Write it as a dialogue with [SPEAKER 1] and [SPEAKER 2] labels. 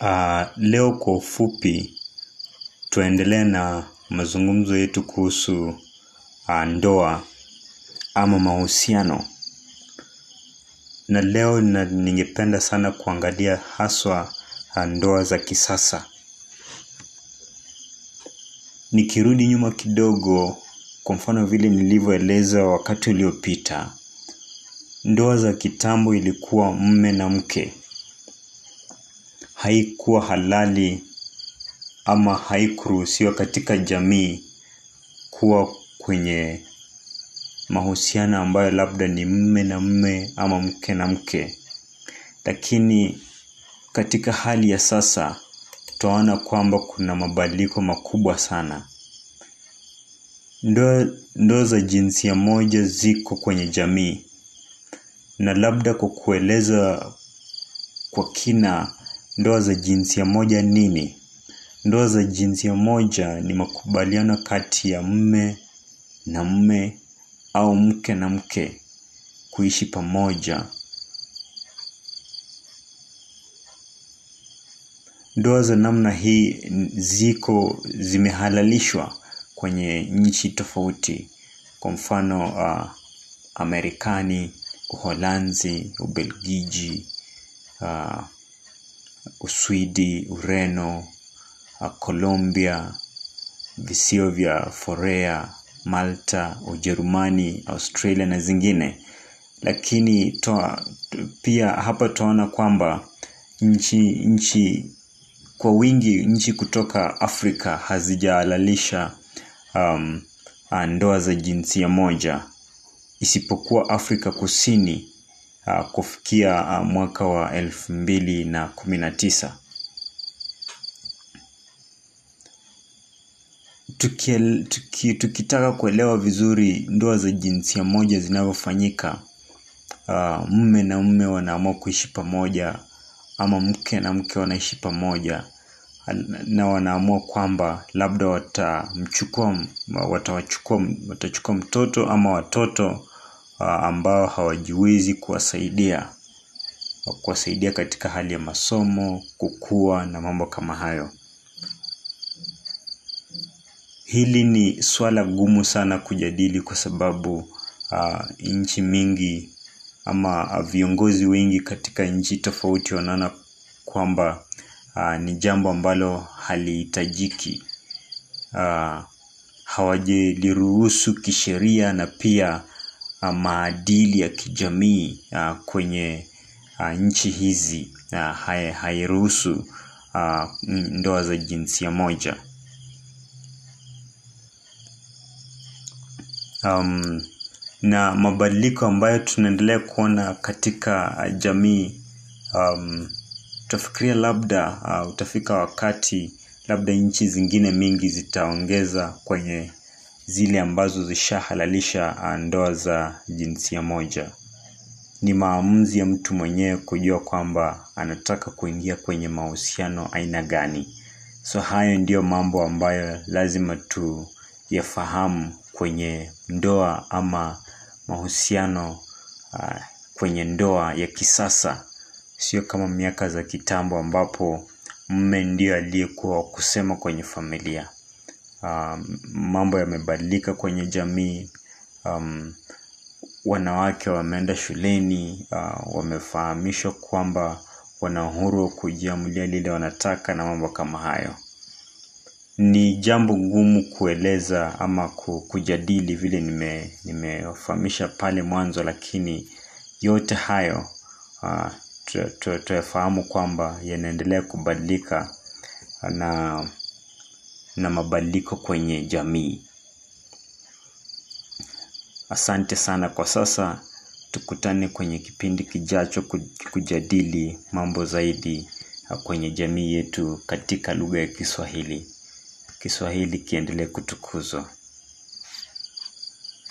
[SPEAKER 1] Uh, leo kwa ufupi tuendelee na mazungumzo yetu kuhusu uh, ndoa ama mahusiano. Na leo ningependa sana kuangalia haswa uh, ndoa za kisasa. Nikirudi nyuma kidogo kwa mfano vile nilivyoeleza wakati uliopita ndoa za kitambo ilikuwa mme na mke haikuwa halali ama haikuruhusiwa katika jamii kuwa kwenye mahusiano ambayo labda ni mme na mme ama mke na mke. Lakini katika hali ya sasa tutaona kwamba kuna mabadiliko makubwa sana. Ndoa, ndo za jinsia moja ziko kwenye jamii. Na labda kwa kueleza kwa kina ndoa za jinsia moja nini? Ndoa za jinsia moja ni makubaliano kati ya mme na mme au mke na mke kuishi pamoja. Ndoa za namna hii ziko zimehalalishwa kwenye nchi tofauti. Kwa mfano uh, amerikani uholanzi ubelgiji uh, uswidi ureno colombia visio vya forea malta ujerumani australia na zingine. Lakini toa, pia hapa tunaona kwamba nchi nchi kwa wingi nchi kutoka afrika hazijahalalisha um, ndoa za jinsia moja. Isipokuwa afrika kusini kufikia uh, mwaka wa elfu mbili na kumi na tisa. Tuki, tuki, tukitaka kuelewa vizuri ndoa za jinsia moja zinavyofanyika uh, mme na mme wanaamua kuishi pamoja ama mke na mke wanaishi pamoja na wanaamua kwamba labda watamchukua watachukua mtoto ama watoto uh, ambao hawajiwezi kuwasaidia kuwasaidia katika hali ya masomo kukua na mambo kama hayo. Hili ni swala gumu sana kujadili kwa sababu uh, nchi mingi ama viongozi wengi katika nchi tofauti wanaona kwamba uh, ni jambo ambalo halihitajiki. Uh, hawajaliruhusu kisheria na pia uh, maadili ya kijamii uh, kwenye uh, nchi hizi uh, hairuhusu uh, ndoa za jinsia moja. Um, na mabadiliko ambayo tunaendelea kuona katika jamii um, utafikiria labda uh, utafika wakati labda nchi zingine mingi zitaongeza kwenye zile ambazo zishahalalisha uh, ndoa za jinsia moja. Ni maamuzi ya mtu mwenyewe kujua kwamba anataka kuingia kwenye mahusiano aina gani. So hayo ndiyo mambo ambayo lazima tuyafahamu kwenye ndoa ama mahusiano uh, kwenye ndoa ya kisasa. Sio kama miaka za kitambo ambapo mme ndio aliyekuwa kusema kwenye familia um, mambo yamebadilika kwenye jamii. Um, wanawake wameenda shuleni uh, wamefahamishwa kwamba wana uhuru wa kujiamulia lile wanataka na mambo kama hayo. Ni jambo gumu kueleza ama kujadili vile nimefahamisha nime pale mwanzo lakini yote hayo uh, tuyafahamu kwamba yanaendelea kubadilika na na mabadiliko kwenye jamii. Asante sana kwa sasa. Tukutane kwenye kipindi kijacho kujadili mambo zaidi kwenye jamii yetu katika lugha ya kiswahili. Kiswahili kiendelee kutukuzwa